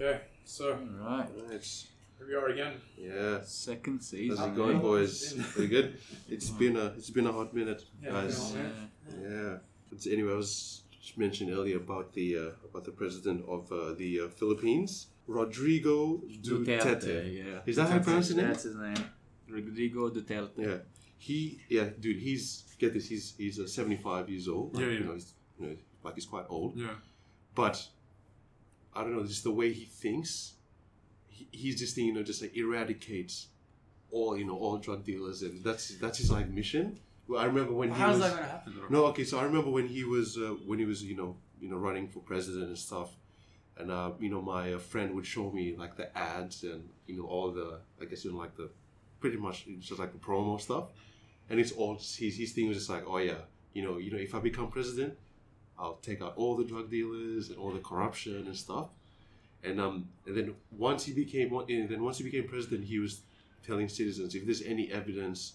Okay, so Alright. Right. here we are again. Yeah. Second season. How's season. it going, boys? Pretty good. It's been a it's been a hot minute, Yeah, guys. it's been a Yeah. Yeah. But anyway, I was just mentioning earlier about the uh, about the president of uh, the uh, Philippines, Rodrigo Duterte. yeah. Is that how you pronounce his name? That's his name. Rodrigo Duterte. Yeah. He yeah, dude. He's get this. He's he's uh, seventy five years old. Like, Yeah, yeah. You know, he's you know like he's quite old. Yeah. But I don't know, just the way he thinks, he, he's just you know, just like eradicates all, you know, all drug dealers, and that's that's his like mission. Well, I remember when he How's was that to happen? Though? no, okay, so I remember when he was uh, when he was you know you know running for president and stuff, and uh, you know my uh, friend would show me like the ads and you know all the I guess you know like the pretty much just like the promo stuff, and it's all his his thing was just like oh yeah you know you know if I become president, I'll take out all the drug dealers and all the corruption and stuff, and um and then once he became and then once he became president he was telling citizens if there's any evidence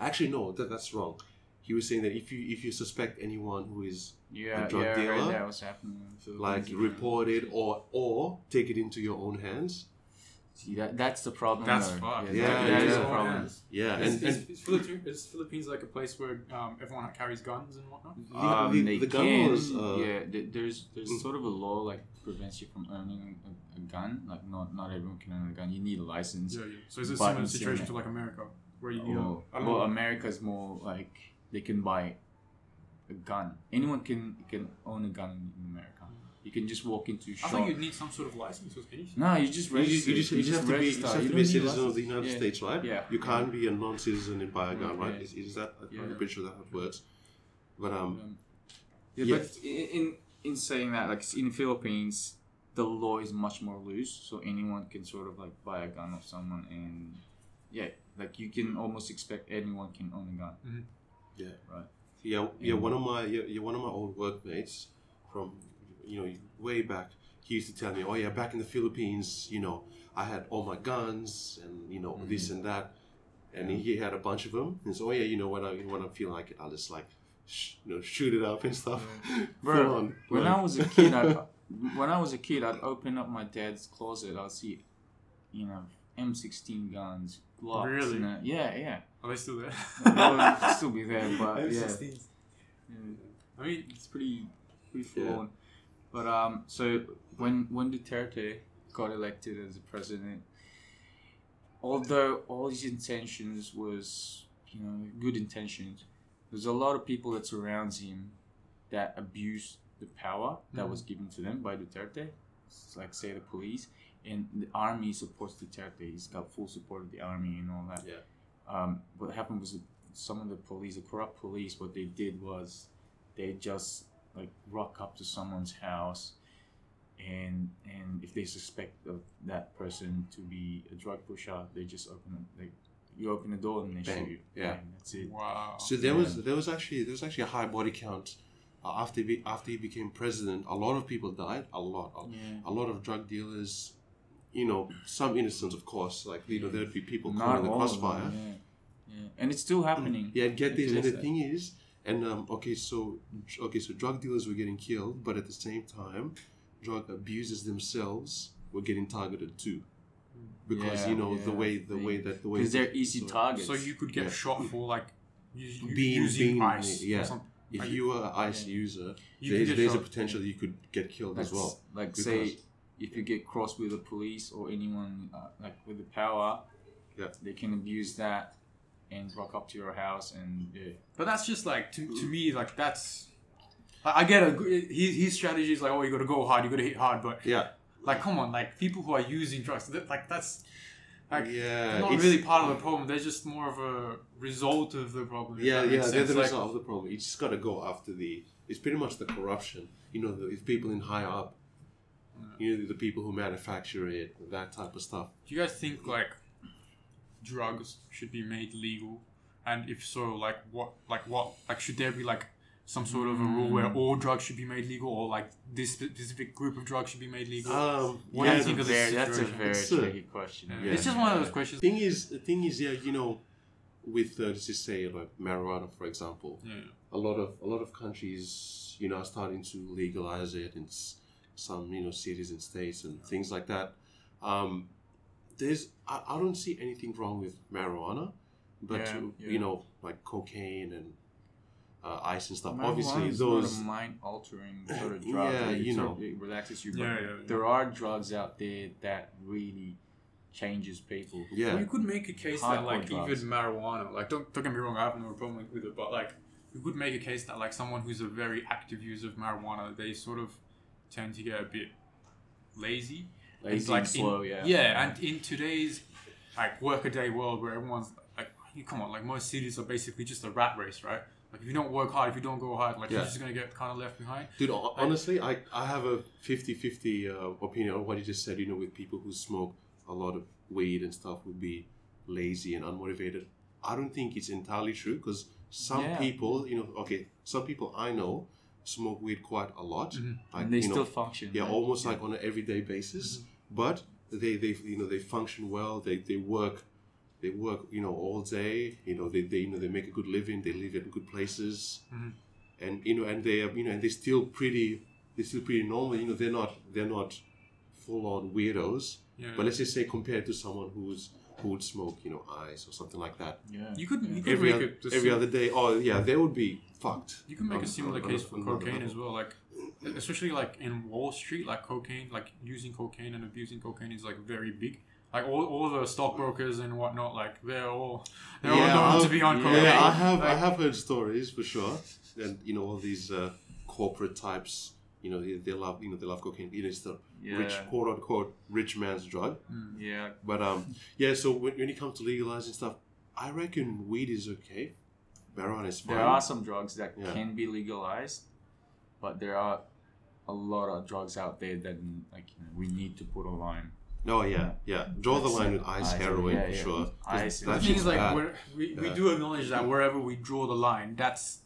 actually no that, that's wrong he was saying that if you if you suspect anyone who is Yeah, A drug yeah, dealer? heard that was happening. in the Philippines. like report it or or take it into your own hands See, that, that's the problem. That's though. fucked. Yeah, Yeah, that- that is yeah. the problem. yeah Is, and, is, and is, Philippines, is Philippines like a place where um, everyone carries guns and whatnot? the, Um, the, they the gun can, was uh, yeah. There's there's Mm. sort of a law like prevents you from owning a, a gun. Like not not everyone can own a gun. You need a license. Yeah, yeah. So is it a similar situation to like America, where you, you Oh, know, I don't well, know. America's more like they can buy a gun. Anyone can can own a gun in, in America. You can just walk into a I shop. I thought you'd need some sort of license with anything. no, you just you just, you just, you just have to be you have You to be a don't citizen of the. United Yeah. States right Yeah. you can't be a non-citizen and buy a gun right Yeah. is, is that I'm Yeah. pretty sure that how it works but um Um, yeah, Yeah. but in, in in saying that, like in the Philippines, the law is much more loose, so anyone can sort of like buy a gun of someone, and yeah, like you can almost expect anyone can own a gun. Yeah. Right. Yeah, yeah. And- One of my yeah, yeah, one of my old workmates from you know way back. He used to tell me, "Oh yeah, back in the Philippines, you know, I had all my guns and you know mm-hmm. this and that, and he had a bunch of them. And so, oh yeah, you know, when I when I'm feeling like it, I'll just like, sh- you know, shoot it up and stuff. Mm. Bro, on. when Like- I was a kid, I, when I was a kid, I'd open up my dad's closet. I'd see, you know, M16 guns, Glocks. Really? and that. Yeah, yeah. Are they still there? They would still be there, but yeah. M16s. yeah. I mean, it's pretty pretty full Yeah. on. But um, so when when Duterte got elected as the president, although all his intentions was you know good intentions, there's a lot of people that surrounds him that abuse the power that was given to them by Duterte. It's like say the police and the army supports Duterte. He's got full support of the army and all that. Yeah. Um, what happened was some of the police, the corrupt police, what they did was they just like rock up to someone's house and and if they suspect of that person to be a drug pusher they just open it like you open the door and they Bang. shoot you Yeah. Bang, that's it wow. So there was there was actually there was actually a high body count uh, after he, be, after he became president. A lot of people died. A lot. A, yeah a lot of drug dealers. You know, some innocents, of course. Like you know, there'd be people caught in the crossfire. them, yeah. yeah and it's still happening Yeah, and get this. And the thing is, and um, okay, so okay, so drug dealers were getting killed, but at the same time, drug abusers themselves were getting targeted too, because Yeah, you know the way the way that the way because they're easy so targets So you could get Yeah. shot for like you, you, Being- using being- ice yeah. or. If Like, you were an ice Yeah. user, You there's, could get there's a shot. potential you could get killed That's as well. like Because- say if you get crossed with the police or anyone uh, like with the power Yeah. they can abuse that and rock up to your house and yeah But that's just like to, to me like that's. I I get a his his strategy is like oh you gotta go hard you gotta hit hard but Yeah, like come on like people who are using drugs that, like that's like yeah, not it's- really part of the problem they're just more of a result of the problem. Yeah, yeah, they're the. Like, result of the problem. You just got to go after the. It's pretty much the corruption. You know, the, if people in high up, you know, the people who manufacture it, that type of stuff. Do you guys think like drugs should be made legal? And if so, like what, like what, like should there be like some sort of a rule where Mm. all drugs should be made legal, or like this specific group of drugs should be made legal? Um, What do you yeah, think the of this Very- that's a situation? very It's a- tricky question Yeah. Yeah. It's just one of those questions. thing is, the thing is, yeah, you know, with uh, let's just say like marijuana, for example, Yeah. a lot of a lot of countries, you know, are starting to legalize it, in it's some you know cities and states and things like that. Um, there's I, I don't see anything wrong with marijuana, but Yeah, uh, yeah. you know like cocaine and uh, ice and stuff. Marijuana Obviously, is those not a mind altering sort of drug. Yeah, like, it you know. it relaxes you. Yeah, yeah, yeah. there are drugs out there that really changes people. Well, yeah you could make a case Hardcore that like drugs. even marijuana, like don't don't get me wrong, I have no problem with it, but like you could make a case that like someone who's a very active user of marijuana, they sort of tend to get a bit lazy. It's like slow, in, yeah. Yeah, and in today's like workaday world where everyone's like, you come on, like most cities are basically just a rat race, right? Like if you don't work hard, if you don't go hard, like Yeah. you're just gonna get kind of left behind. Dude, hon- honestly, I, I have a 50-50 uh, opinion on what you just said. You know, with people who smoke a lot of weed and stuff would be lazy and unmotivated. I don't think it's entirely true because some Yeah. people, you know, okay, some people I know smoke weed quite a lot. Mhm. Like, and they still know, function. yeah, right? almost like on an everyday basis. But they, they, you know, they function well. They, they work, they work, you know, all day. You know, they, they, you know, they make a good living. They live in good places, Mhm. and you know, and they, are, you know, and they're still pretty, they're still pretty normal. You know, they're not, they're not full on weirdos. Yeah. But let's just say compared to someone who's who would smoke, you know, ice or something like that Yeah. you could you could every make other, it every other day. Oh yeah, they would be fucked. You can make on- a similar on- case on- for on cocaine as well, like especially like in Wall Street, like cocaine, like using cocaine and abusing cocaine is like very big. Like all, all the stockbrokers and whatnot, like they're all they're all known I've- to be on yeah, cocaine. Yeah, I have I have heard stories for sure, and you know all these uh, corporate types. You know they, they love you know they love cocaine. You know, It is the Yeah. rich quote unquote rich man's drug. Yeah. But um yeah, so when, when it comes to legalizing stuff, I reckon weed is okay. Marijuana is fine. There are some drugs that Yeah. can be legalized, but there are a lot of drugs out there that like you know, we need to put a line. oh yeah, yeah. Draw the line with ice, Ice, heroin yeah, for yeah. sure. Ice, the thing is, like we we Yeah. do acknowledge that wherever we draw the line, that's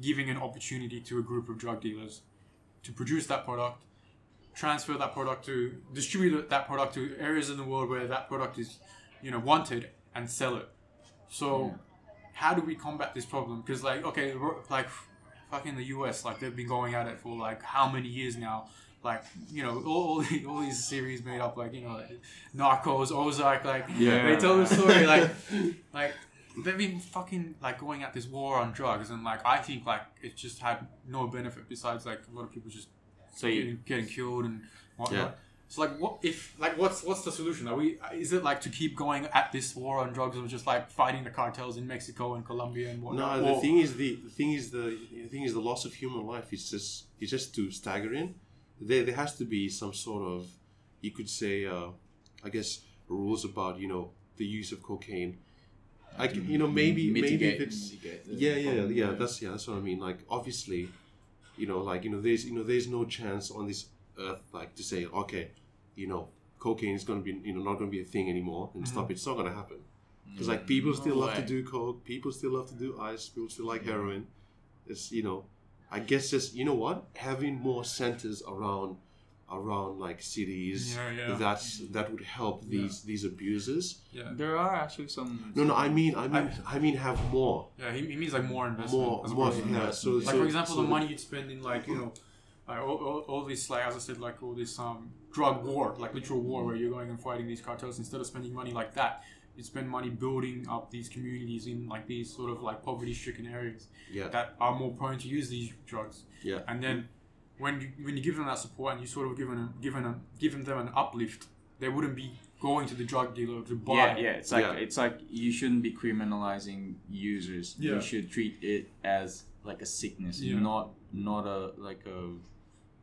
giving an opportunity to a group of drug dealers to produce that product, transfer that product to distribute that product to areas in the world where that product is, you know, wanted and sell it. So, how do we combat this problem? Because like, okay, like, fucking the U.S. like they've been going at it for like how many years now? Like, you know, all, all, these series made up, like, you know, like Narcos, Ozark, like, Yeah. they tell the story, like, like they've been fucking like going at this war on drugs, and like I think like it just had no benefit besides like a lot of people just So you, getting, getting killed and whatnot. Yeah. So like, what if like what's what's the solution? Are we is it like to keep going at this war on drugs, or just like fighting the cartels in Mexico and Colombia and whatnot? No, the Or- thing is the, the thing is the, the thing is the loss of human life is just it's just too staggering. There there has to be some sort of you could say uh, I guess rules about you know the use of cocaine. I can, you know maybe maybe mitigate, if it's mitigate yeah yeah yeah that's yeah that's what I mean like obviously you know like you know there's you know there's no chance on this earth like to say okay you know cocaine is going to be you know not going to be a thing anymore and mm-hmm. stop it's not going to happen. Because like mm, people No still love to do coke. People still love to do ice. People still like heroin. It's you know i guess just you know what? Having more centers around around like cities Yeah, yeah. that's mm. that would help these these abusers. Yeah, There are actually some. no no i mean i mean i mean have more. Yeah. He, he means like more investment. more as more opposed to yeah so like so- for example, so the money you'd spend in like you know, like all, all, all this like as I said, like all this um drug war, like literal war, where you're going and fighting these cartels. Instead of spending money like that, you spend money building up these communities in like these sort of like poverty-stricken areas yeah that are more prone to use these drugs. Yeah. And then when you when you give them that support and you sort of given them given them given them an uplift, they wouldn't be going to the drug dealer to buy. Yeah, yeah. It's like Yeah. it's like you shouldn't be criminalizing users. Yeah. You should treat it as like a sickness, Yeah. not not a like a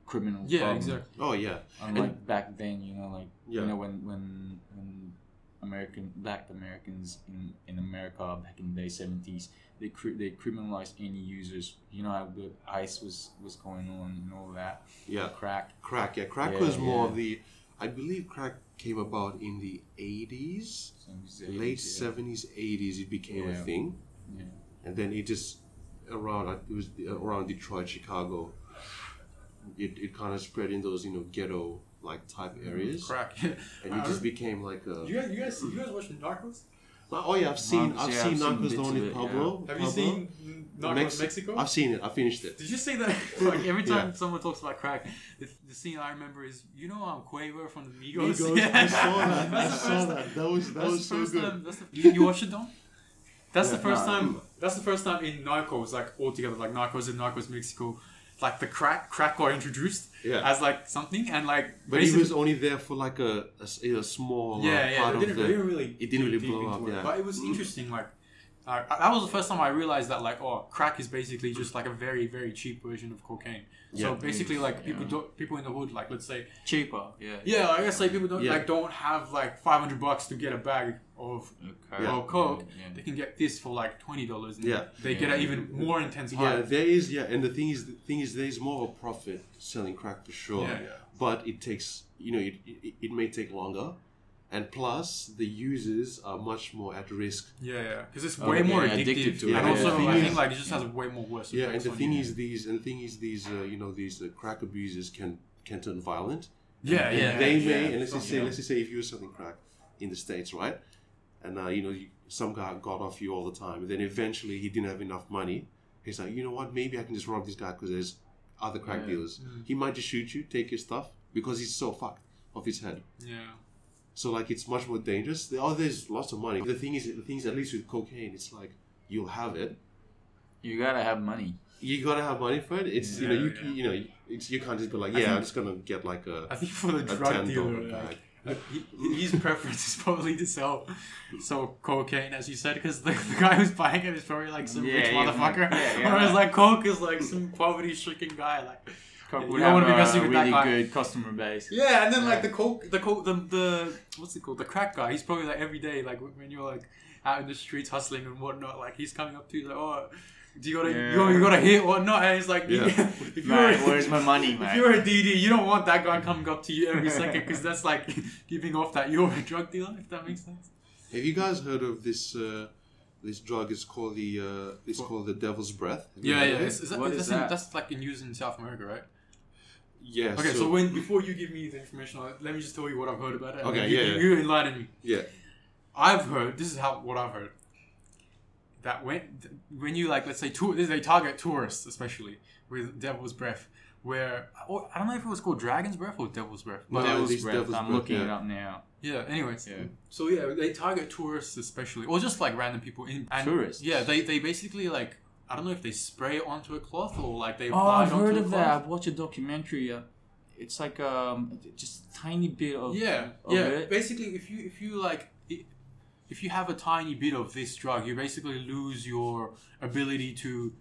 criminal. Yeah, problem. exactly. oh yeah Unlike back then, you know, like Yeah. you know when when when American black Americans in, in America back in the day seventies, they cri- they criminalized any users. You know how the ice was was going on and all that. yeah Crack. crack yeah crack Yeah, was more of the i believe crack came about in the 80s late yeah. 70s 80s it became a thing Yeah. and then it just around it was around detroit chicago it, it kind of spread in those you know ghetto like type mm-hmm. areas Crack. and it uh-huh. just became like a you guys, you guys, you guys mm-hmm. watching Narcos? Uh, oh yeah, I've seen Narcos, I've yeah, seen I've Narcos bits Don of in it, Pablo. Have you Pablo. seen Narcos Mex- Mexico? I've seen it. I finished it. Did you say that? like every time Yeah. someone talks about crack, the, the scene I remember is you know um, Quavo from the Migos. Migos, Yeah. I saw that. I That's the saw first- that. That was that That's was the so good. time. That's the, you, you watched it, Don? That's the first Nah. time. That's the first time in Narcos, like all together, like Narcos in Narcos Mexico, like the crack crack got introduced Yeah. as like something, and like But he was only there for like a a small uh, yeah, yeah. part of didn't, the. didn't really. it didn't really blow up, yeah. But it was interesting. Like uh, that was the first time I realized that like oh, crack is basically just like a very very cheap version of cocaine. Yeah, So basically, like people Yeah. don't people in the hood, like let's say Cheaper, yeah. yeah, I guess like people don't Yeah. like don't have like five hundred bucks to get a bag of Okay. or coke. Yeah. They can get this for like twenty dollars. Yeah. they get Yeah. an even more intense Yeah, high. there is. Yeah, and the thing is, the thing is, there is more of a profit selling crack for sure. Yeah, yeah. But it takes, you know, it, it, it may take longer, and plus the users are much more at risk. Yeah, yeah, because it's Oh, way yeah, more addicted addictive, to it. and Yeah, also the thing I think like it just has way more worse. Yeah, and the thing you. is, these and the thing is, these uh, you know, these uh, crack abusers can can turn violent. yeah, And yeah, they yeah, may, yeah. and let's just say, Yeah. let's just say, if you were selling crack in the states, right, and uh, you know, you, some guy got off you all the time, and then eventually he didn't have enough money. He's like, you know what? Maybe I can just rob this guy because there's other crack Yeah. dealers. Mm. He might just shoot you, take your stuff because he's so fucked off his head. yeah. So like, it's much more dangerous. There- Oh, there's lots of money. The thing is, the thing is, at least with cocaine, it's like you'll have it. You gotta have money. You gotta have money for it. It's you know, you yeah. you know, it's, you can't just be like, yeah, think- I'm just gonna get like a, I think for the drug dealer, dollar like, bag. his preference is probably to sell so cocaine, as you said, because the, the guy who's buying it is probably like some Yeah, rich yeah, motherfucker, yeah, yeah. whereas like coke is like some poverty-stricken guy, like. Coke You would don't have wanna be a messing with that really guy. good customer base. Yeah, and then like the coke, the coke, the, the what's it called, the crack guy. He's probably like every day, like when you're like out in the streets hustling and whatnot. Like he's coming up to you like, oh, do you got to Yeah. you, got, you got to hit or not? And it's like, Yeah. if you're Man, a- where's my money, man? if you're a DD, you don't want that guy coming up to you every second because that's like giving off that you're a drug dealer. If that makes sense. Have you guys heard of this? Uh, this drug is called the. Uh, it's What? called the devil's breath. Have Yeah, heard yeah. of it? Is, is that, What that's, is in- that? that's like in use in South America, right? Yeah. Okay, so, when before you give me the information, let me just tell you what I've heard about it. and Okay, you, yeah, you, yeah. you enlighten me. yeah. I've heard this is how what I've heard that when when you like let's say tour, they target tourists especially with Devil's Breath, where or, I don't know if it was called Dragon's Breath or Devil's Breath. No, But at Devil's breath. Devil's I'm Breath, looking yeah. it up now. yeah. Anyways, Yeah. so yeah, they target tourists especially, or just like random people. In, and Tourists? Yeah, they they basically like I don't know if they spray it onto a cloth or like they Oh, apply I've it onto heard a of cloth. that. I've watched a documentary. Uh, it's like um, just a tiny bit of yeah of yeah it. basically if you if you like if you have a tiny bit of this drug you basically lose your ability to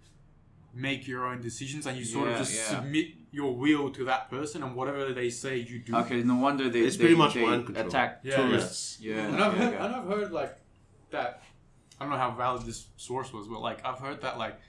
make your own decisions and you sort of just yeah. submit your will to that person and whatever they say you do Okay, no wonder they It's they, pretty much they attack Yeah, tourists. Yeah, and, I've yeah, heard, yeah. and I've heard like that i don't know how valid this source was but like i've heard that like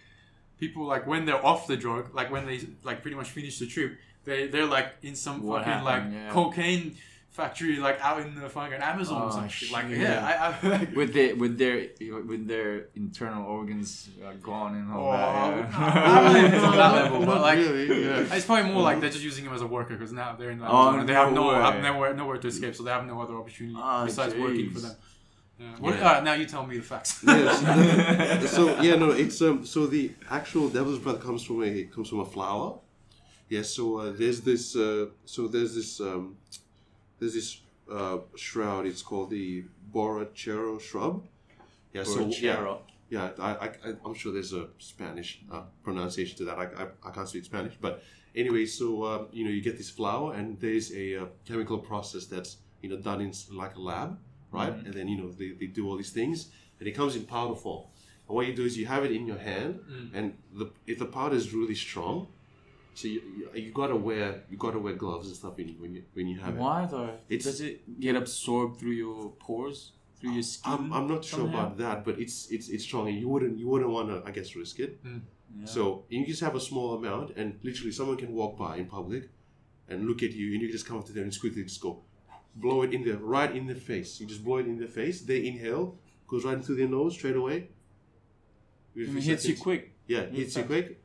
people like when they're off the drug like when they like pretty much finish the trip they they're like in some What fucking like yeah. cocaine factory like out in the fucking amazon or Oh, some shit like yeah i, I with their with their with their internal organs uh, gone and all Oh, that. I don't it's on that level, but like really, yeah. it's probably more like they're just using him as a worker because now they're in the Oh, they have no no way. have nowhere nowhere to escape, so they have no other opportunity Ah, besides working for them. Yeah. What, Yeah. All right, now you tell me the facts. Yes. so yeah, no, it's um. So the actual devil's breath comes from a comes from a flower. Yes. so uh, there's this. Uh, so there's this. Um, there's this uh, shroud. It's called the borrachero shrub. Yeah. So yeah, yeah. I, I I- I'm sure there's a Spanish uh, pronunciation to that. I, I, I can't speak Spanish, but anyway. So um, you know you get this flower, and there's a uh, chemical process that's you know done in like a lab, right? Mm-hmm. And then you know they, they do all these things, and it comes in powder form. And what you do is you have it in your hand, Mm. and the if the powder is really strong, so you, you, you gotta wear you gotta wear gloves and stuff when you when you, when you have it. Why though? It's- Does it get absorbed through your pores, through your skin? I'm, I'm not sure about that, but it's it's it's strong, and you wouldn't you wouldn't want to I guess risk it. Yeah. So you just have a small amount, and literally someone can walk by in public, and look at you, and you just come up to them and just quickly just go, blow it in there, right in the face. You just blow it in the face. They inhale, goes right into their nose straight away. it hits you quick. Yeah, it hits you quick,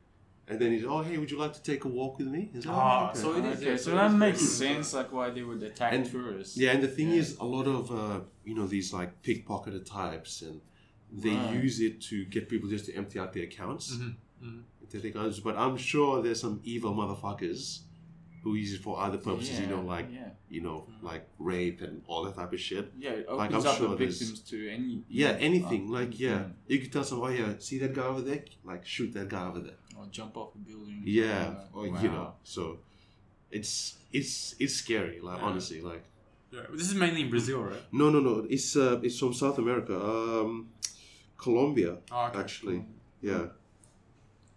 and then he's oh hey would you like to take a walk with me? He's like, Ah, "Oh, okay." so it is. Okay, yeah, so it that is makes very- sense, like why they would attack And- tourists. Yeah, and the thing Yeah. is, a lot of uh, you know these like pickpocketed types, and they Right. use it to get people just to empty out their accounts. Mhm, mhm. If they think but I'm sure there's some evil motherfuckers who use it for other purposes. You know, like yeah, you know, like rape and all that type of shit. yeah, it Like, opens I'm up sure the there's- victims to any Yeah, uh, anything. like yeah, anything. you could tell someone, oh yeah, see that guy over there? Like shoot that guy over there. or jump off a building. Yeah, Uh, or wow. you know, so it's it's it's scary. Like Yeah. honestly, like Yeah, this is mainly in Brazil, right? no, no, no. It's uh, it's from South America, um, Colombia. Oh, okay. Actually, yeah.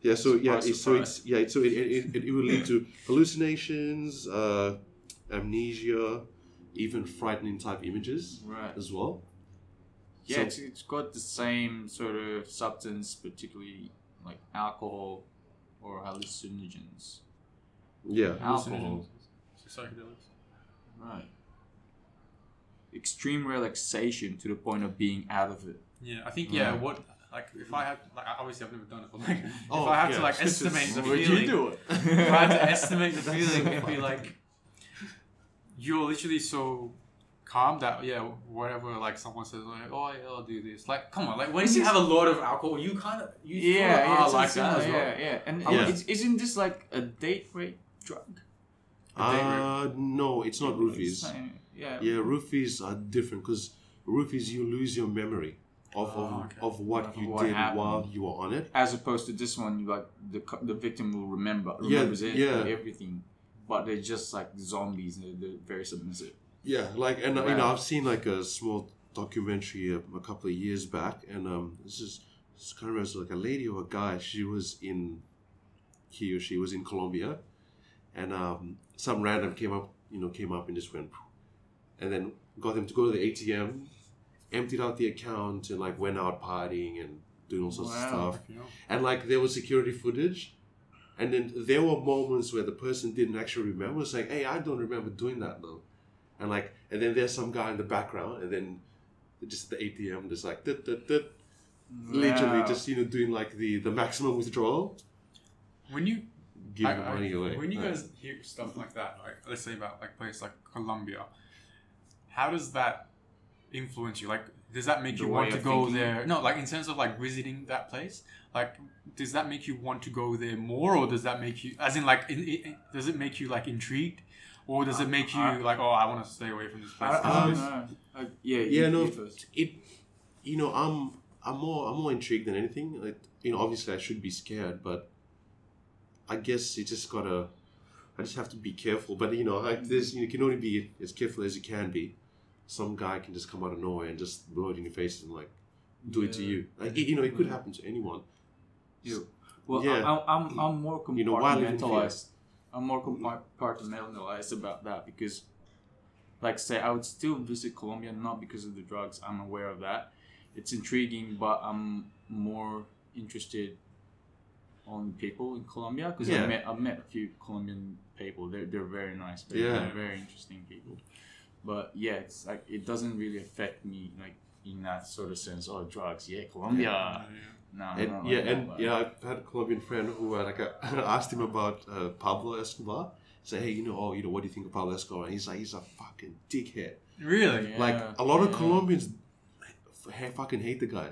Yeah, so yeah, Surprise, so it's yeah, so it, it, it, it will lead to hallucinations, uh, amnesia, even frightening type images Right. as well. Yeah, So- it's, it's got the same sort of substance, particularly like alcohol or hallucinogens. Yeah, Alcohol. Psychedelics. Right. Extreme relaxation to the point of being out of it. Yeah, I think yeah. Right. What like if I had like obviously I've never done it, but like Oh, if I had yeah. to like estimate the Would feeling, you do it? if I had to estimate the feeling, it'd be like you're literally so calm that yeah, whatever like someone says like oh yeah I'll do this like come on like when you have a lot of alcohol you kind of you yeah, yeah, like that as well. yeah, yeah. And Yeah. It's, isn't this like a date rape drug? uh, no, it's not roofies. Same- Yeah. Yeah, roofies are different because roofies you lose your memory of Oh, of, okay. of what Of you what did happened. while you were on it. As opposed to this one, you like the the victim will remember, Yeah, remembers it, yeah. everything, but they're just like zombies. They're, they're very submissive. Yeah, like and uh, you know I've seen like a small documentary a, a couple of years back, and um, this is this kind of like a lady or a guy. She was in he or she was in Colombia, and um, some random came up, you know, came up and just went, and then got them to go to the ATM, emptied out the account, and like went out partying and doing all sorts of stuff. Know? And like there was security footage. And then there were moments where the person didn't actually remember. saying, hey, I don't remember doing that though. And like, and then there's some guy in the background, and then just the ATM, just like, dut, dut, dut, literally just you know doing like the the maximum withdrawal, When you give I- I- money away. When you guys hear stuff like that, like let's say about like place like Colombia, how does that influence you? Like, does that make The you want to go thinking? there? No, like in terms of like visiting that place, like does that make you want to go there more, or does that make you, as in like, in, in, does it make you like intrigued, or does it make you I- like, oh, I want to stay away from this place? I, I Um, don't. Uh, yeah, yeah, you- no, you first. it, you know, I'm I'm more I'm more intrigued than anything. Like, you know, obviously I should be scared, but I guess you just gotta. I just have to be careful. But you know, like this, you can only be as careful as you can be. Some guy can just come out of nowhere and just blow it in your face and like do it to you. Like, it- you know, it could happen to anyone. Yeah. Well, Yeah. I, I'm, I'm, I'm more You know, why live in fear? compartmentalized. I'm more compartmentalized about that because, like, I say, I would still visit Colombia not because of the drugs. I'm aware of that. It's intriguing, but I'm more interested on people in Colombia because Yeah. I met I've met a few Colombian people. They're they're very nice. They're, Yeah. they're very interesting people. But yeah, it's like it doesn't really affect me like in that sort of sense. Oh, drugs, yeah, Colombia. Yeah, No, And not yeah, like that, and but- yeah, I've had a Colombian friend who uh, like I asked him about uh, Pablo Escobar. Say, hey, you know, oh, you know, what do you think of Pablo Escobar? And he's like, he's a fucking dickhead. Really? Yeah, Like a lot of yeah. Colombians f- fucking hate the guy.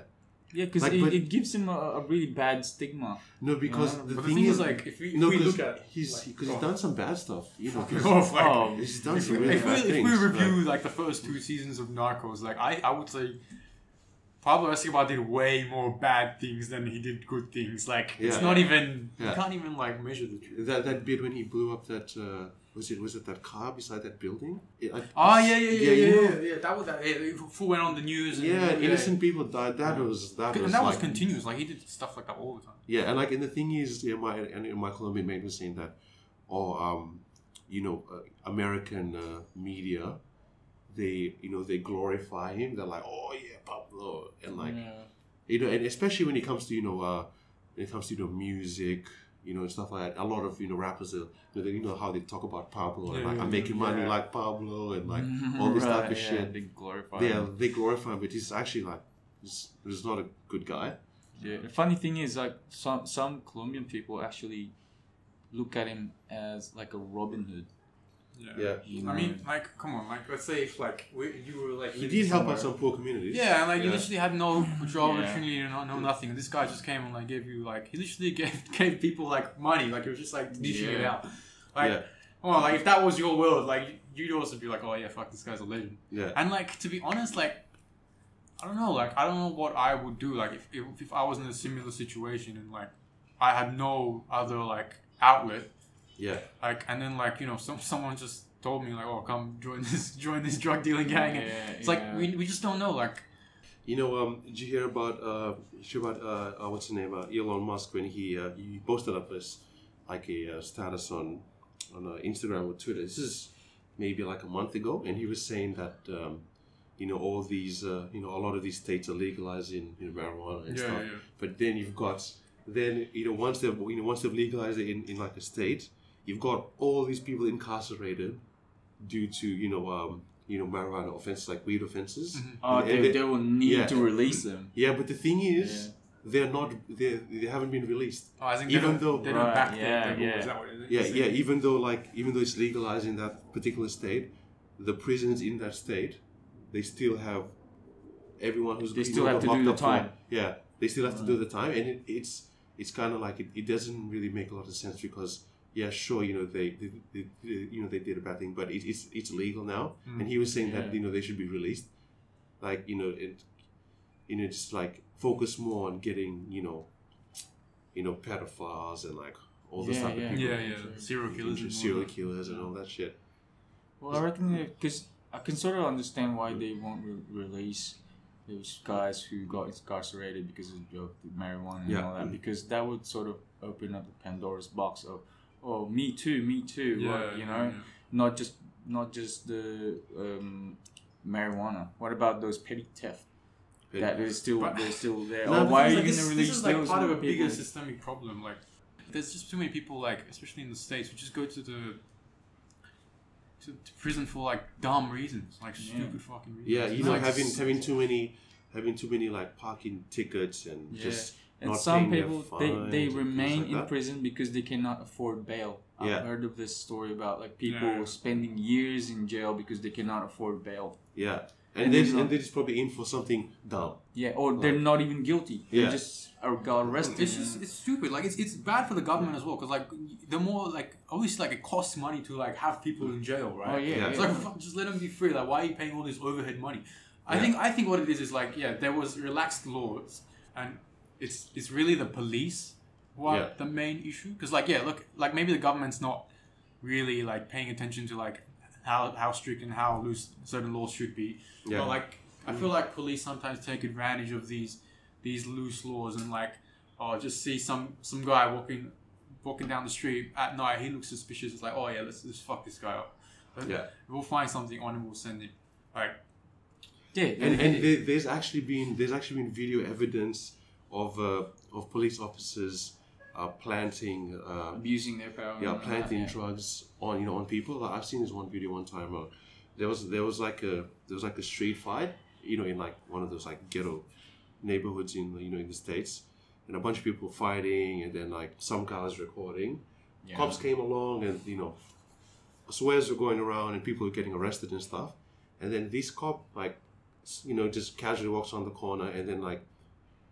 Yeah, because Like, it, it gives him a, a really bad stigma. No, because Yeah, the, But the thing, thing is, is, like, if we, no, if we look at he's because go he's done some bad stuff. You know, Fuck 'cause off, like, Oh, he's done if, some we- really if, we, bad if we review like- like the first two seasons of Narcos, like I, I would say Pablo Escobar did way more bad things than he did good things. Like it's Yeah. not even you can't even like measure the truth. that that bit when he blew up that uh, was it was it that car beside that building? It, I, Oh yeah, yeah, yeah, yeah, yeah, know- yeah, That was that. It, full went on the news. And, yeah, innocent people died. That Yeah. was that was and that was continuous. Like he did stuff like that all the time. Yeah, and like, and the thing is, yeah, my and my Colombian mate was saying that, oh, um, you know, uh, American uh, media, they, you know, they glorify him. They're like, oh yeah, Pablo, and like, yeah. you know, and especially when it comes to you know, uh, when it comes to you know music, you know, and stuff like that. A lot of you know rappers, uh, you know, they, you know how they talk about Pablo and like yeah, I'm making money yeah. like Pablo and like all this type of yeah, shit. They glorify. They him. they glorify him, but he's actually like, he's, he's not a good guy. Yeah. The funny thing is, like some some Colombian people actually look at him as like a Robin Hood. Yeah. you I mean, mm. like, come on, like, let's say if like we, you were like He did help somewhere- out some poor communities. Yeah, and like you literally had no job Yeah. opportunity and no, no nothing. And this guy just came and like gave you like he literally gave gave people like money. Like it was just like dishing it Yeah. out. Like, Yeah. oh, like if that was your world, like you'd also be like, oh yeah, fuck, this guy's a legend. Yeah. And like to be honest, like I don't know, like I don't know what I would do. Like if if, if I was in a similar situation and like I had no other like outlet, Yeah. like and then like you know some someone just told me like, oh come join this join this drug dealing gang. Yeah, It's like we, we just don't know. Like You know, um, did you hear about uh, you hear about uh, uh, what's his name, uh, Elon Musk when he uh, he posted up his like a uh, status on on uh, Instagram or Twitter. This is maybe like a month ago, and he was saying that um, you know all these uh, you know a lot of these states are legalizing you know, marijuana and Yeah, stuff. yeah. But then you've got then you know once they've you know once they've legalized it in, in like a state, you've got all these people incarcerated due to you know um, you know marijuana offenses like weed offenses. Oh, And they, they- they will need yeah. to release them. Yeah, but the thing is, Yeah. they're not. They they haven't been released. Oh, I think Even though- they don't Right, back the- yeah, the, rules, yeah. Is that what it is? Yeah, yeah. Even though like even though it's legalized in that particular state, the prisons in that state, they still have everyone who's They you still know, have to do the up for- time. yeah, they still have to do the time, and it, it's it's kind of like it, it doesn't really make a lot of sense because yeah, sure, you know they, they, they, they- you know they did a bad thing, but it, it's it's legal now, hmm. and he was saying that you know they should be released, like you know it, you know just like focus more on getting you know, you know pedophiles and like all those Yeah, type yeah. of people, yeah, yeah. Serial killers. and all serial that. killers and all that shit. Well, I reckon because I can sort of understand why they won't re- release those guys who got incarcerated because of the marijuana and Yeah. all that because that would sort of open up the Pandora's box of oh me too, me too, Yeah, what, you know, yeah. not just not just the um, marijuana. What about those petty theft? That is still But- they're still there. No, oh, why are It's you like going this, to this release is like part of a people? bigger systemic problem. Like, there's just too many people, like especially in the states, who just go to the to, to prison for like dumb reasons, like Yeah. stupid fucking reasons. Yeah, you know, like, having having too many, having too many like parking tickets and Yeah. just And not some people they, they fines and things remain like in that. prison because they cannot afford bail. I've heard of this story about like people Yeah. spending years in jail because they cannot afford bail. Yeah, And and, they're then not- and they're just probably in for something dumb. Yeah, or they're not even guilty. They Yeah. just are got arrested. It's just it's stupid. Like it's, it's bad for the government as well because like the more like obviously like it costs money to like have people in jail, right? oh yeah, Yeah. yeah. It's like fuck, just let them be free. Like why are you paying all this overhead money? I Yeah. think I think what it is is like yeah there was relaxed laws and it's it's really the police who are Yeah. the main issue because like yeah look like maybe the government's not really like paying attention to like how how strict and how loose certain laws should be. Yeah. But like I feel like police sometimes take advantage of these these loose laws and like oh just see some some guy walking walking down the street at night he looks suspicious it's like oh yeah let's let's fuck this guy up. But Yeah. We'll find something on him. We'll send him. Like yeah, And and there, there's actually been there's actually been video evidence of uh, of police officers uh, planting uh, abusing their power. yeah all that, planting yeah. drugs on you know on people. Like, I've seen this one video one time. Uh, there was there was like a there was like a street fight, you know, in like one of those like ghetto neighborhoods in you know in the states, and a bunch of people fighting, and then like some guy was recording. Yeah. Cops came along, and you know, swears were going around, and people were getting arrested and stuff. And then this cop like, you know, just casually walks on the corner, and then like,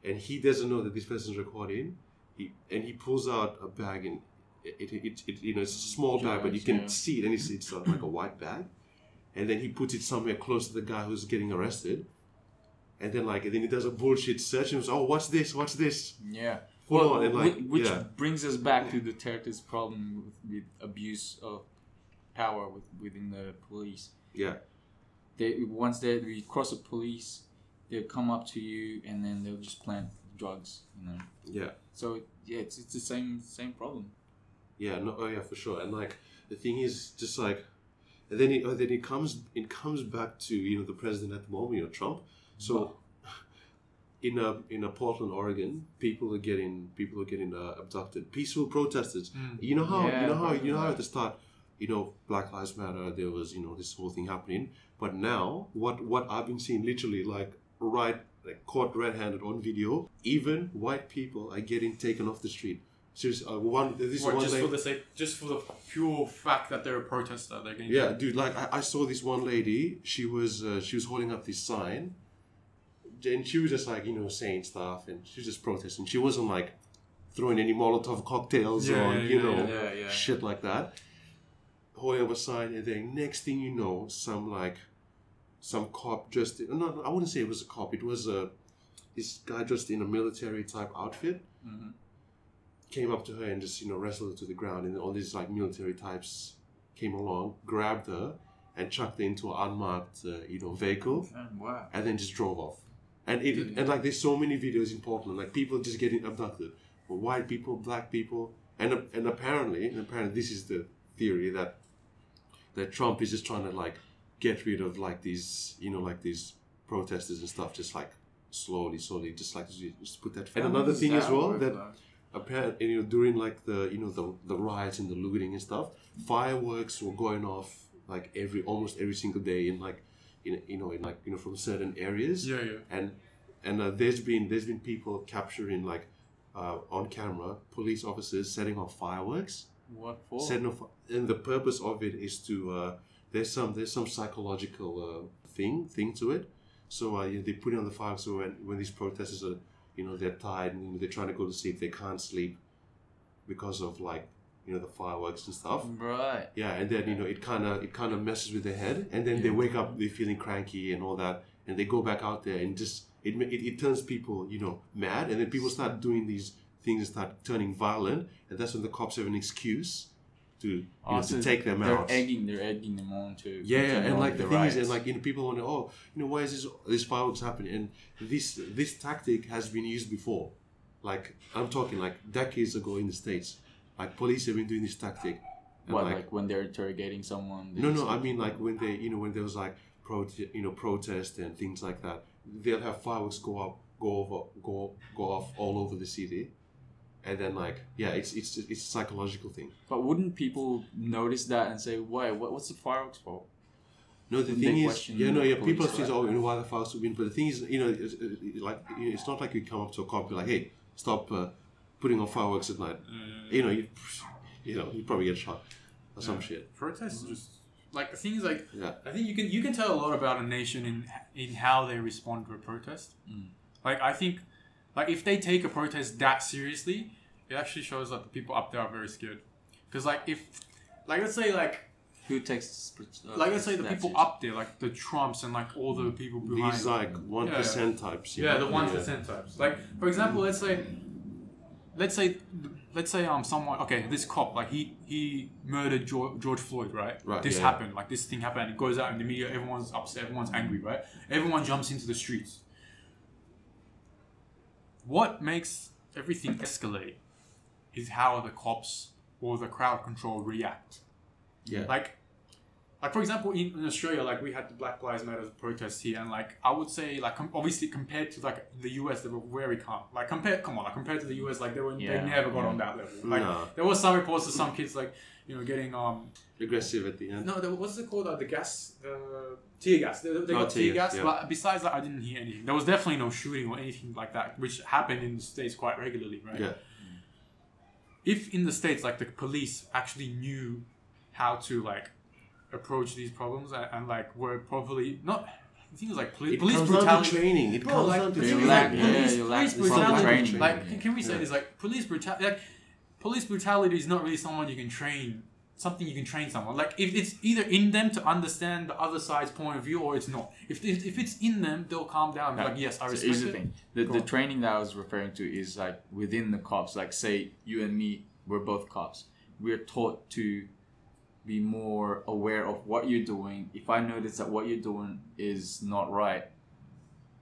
and he doesn't know that this person's recording. He and he pulls out a bag and it, it, it, it you know it's a small bag, but you can yeah. see it, and it's it's uh, like a white bag. And then he puts it somewhere close to the guy who's getting arrested. And then like, and then he does a bullshit search and goes, "Oh, what's this? What's this?" Yeah. Well, on, and like, which yeah. brings us back to the Duterte's problem with, with abuse of power with, within the police. Yeah, They once they we cross the police, they'll come up to you and then they'll just plant drugs. You know. yeah. So yeah, it's, it's the same same problem. Yeah, no, oh yeah, for sure. And like the thing is, just like, and then it, oh, then it comes it comes back to you know the president at the moment, you know Trump. So in a in a Portland, Oregon, people are getting people are getting uh, abducted. Peaceful protesters. You know how Yeah, you know how you know how at the start, you know Black Lives Matter. There was you know this whole thing happening, but now what what I've been seeing literally like right like caught red-handed on video. Even white people are getting taken off the street. Seriously, uh, one this What, one just lady- for the sake, just for the pure fact that they're a protester, they're getting Yeah, dude. Like I, I saw this one lady. She was uh, she was holding up this sign, and she was just like you know saying stuff, and she was just protesting. She wasn't like throwing any Molotov cocktails Yeah, or yeah, you yeah, know shit like that. Holding up a sign, and then next thing you know, some like some cop just In, no, no, I wouldn't say it was a cop. It was a this guy just in a military type outfit Mhm. came up to her and just you know wrestled her to the ground and all these like military types came along grabbed her and chucked her into an unmarked uh, you know vehicle And wow. and then just drove off and it and like there's so many videos in Portland like people just getting abducted white people black people and and apparently and apparently this is the theory that that Trump is just trying to like get rid of like these you know like these protesters and stuff just like slowly slowly just like just put that and another thing as well that apparently you know during like the you know the the riots and the looting and stuff fireworks were going off like every almost every single day in like in you know in like you know from certain areas Yeah, yeah. and and uh, there's been there's been people capturing like uh, on camera police officers setting off fireworks What for? setting off and the purpose of it is to uh, there's some there's some psychological uh, thing thing to it. So uh, you they put it on the fireworks so when, when these protesters are you know they're tired and they're trying to go to sleep they can't sleep because of like you know the fireworks and stuff. Right. yeah and then you know it kind of it kind of messes with their head and then they wake up they're feeling cranky and all that and they go back out there and just it, it, it turns people you know mad and then people start doing these things and start turning violent and that's when the cops have an excuse to you oh, know, Also, to take them they're out egging, they're egging them on to. yeah, and like the with thing is, and like you know, people wonder, oh, you know, why is this this fireworks happening? And this this tactic has been used before. Like I'm talking like decades ago in the states, like police have been doing this tactic. What, like, when they're interrogating someone? they no, no, I mean like when they, you know, when there was like pro, you know, protest and things like that, they'll have fireworks go up, go over, go go off all over the city, and then like yeah, it's it's it's a psychological thing. But wouldn't people notice that and say, "Why? What, what's the fireworks for?" No, the thing is, question yeah, no, yeah. People for say, that? "Oh, you know why the fireworks have been," but the thing is, you know, it's, it's like you know, it's not like you come up to a cop and be like, "Hey, stop uh, putting on fireworks at night." You know, you, you know, you probably get shot or some Yeah. shit. Protests just like the thing is like Yeah, I think you can you can tell a lot about a nation in in how they respond to a protest. Mm. Like I think, like if they take a protest that seriously, it actually shows that the people up there are very scared. Because like if, like let's say like Who takes? Uh, like let's say the people seriously? up there like the Trumps and like all the people behind. these like one types. you yeah, know? the one percent types. Like for example, let's say, let's say, let's say um someone okay this cop like he he murdered George, George Floyd right. Right, This yeah. happened like this thing happened. and It goes out in the media. Everyone's upset. Everyone's angry. Right. Everyone jumps into the streets. What makes everything escalate is how the cops or the crowd control react. Yeah, Like, like for example, in, in Australia, like we had the Black Lives Matter protest here, and like I would say, like com- obviously compared to like the US, they were very calm. Like compared, come on, like compared to the US, like they were Yeah, they never got yeah. on mm. that level. Like No. there was some reports of some kids like you know getting um aggressive at the end. no, there, what's it called? Uh, the gas, the tear gas. They, they Oh, got tear tear gas, gas. yeah. But besides that, I didn't hear anything. There was definitely no shooting or anything like that, which happened in the states quite regularly, right? Yeah, if in the states like the police actually knew how to like approach these problems and, and like were properly not the thing is like poli- it police comes down to brutality training. It Bro, comes like, down to the You thing is, lack- like, training. yeah, police, you lack police brutality training. like Yeah. can we say Yeah. this like police brutality like police brutality is not really someone you can train something you can train someone like if it's either in them to understand the other side's point of view or it's not if, if, if it's in them they'll calm down Yeah. like yes I So respect here's the thing: the, Go the on. training that I was referring to is like within the cops. Like, say you and me, we're both cops. We're taught to be more aware of what you're doing. If I notice that what you're doing is not right,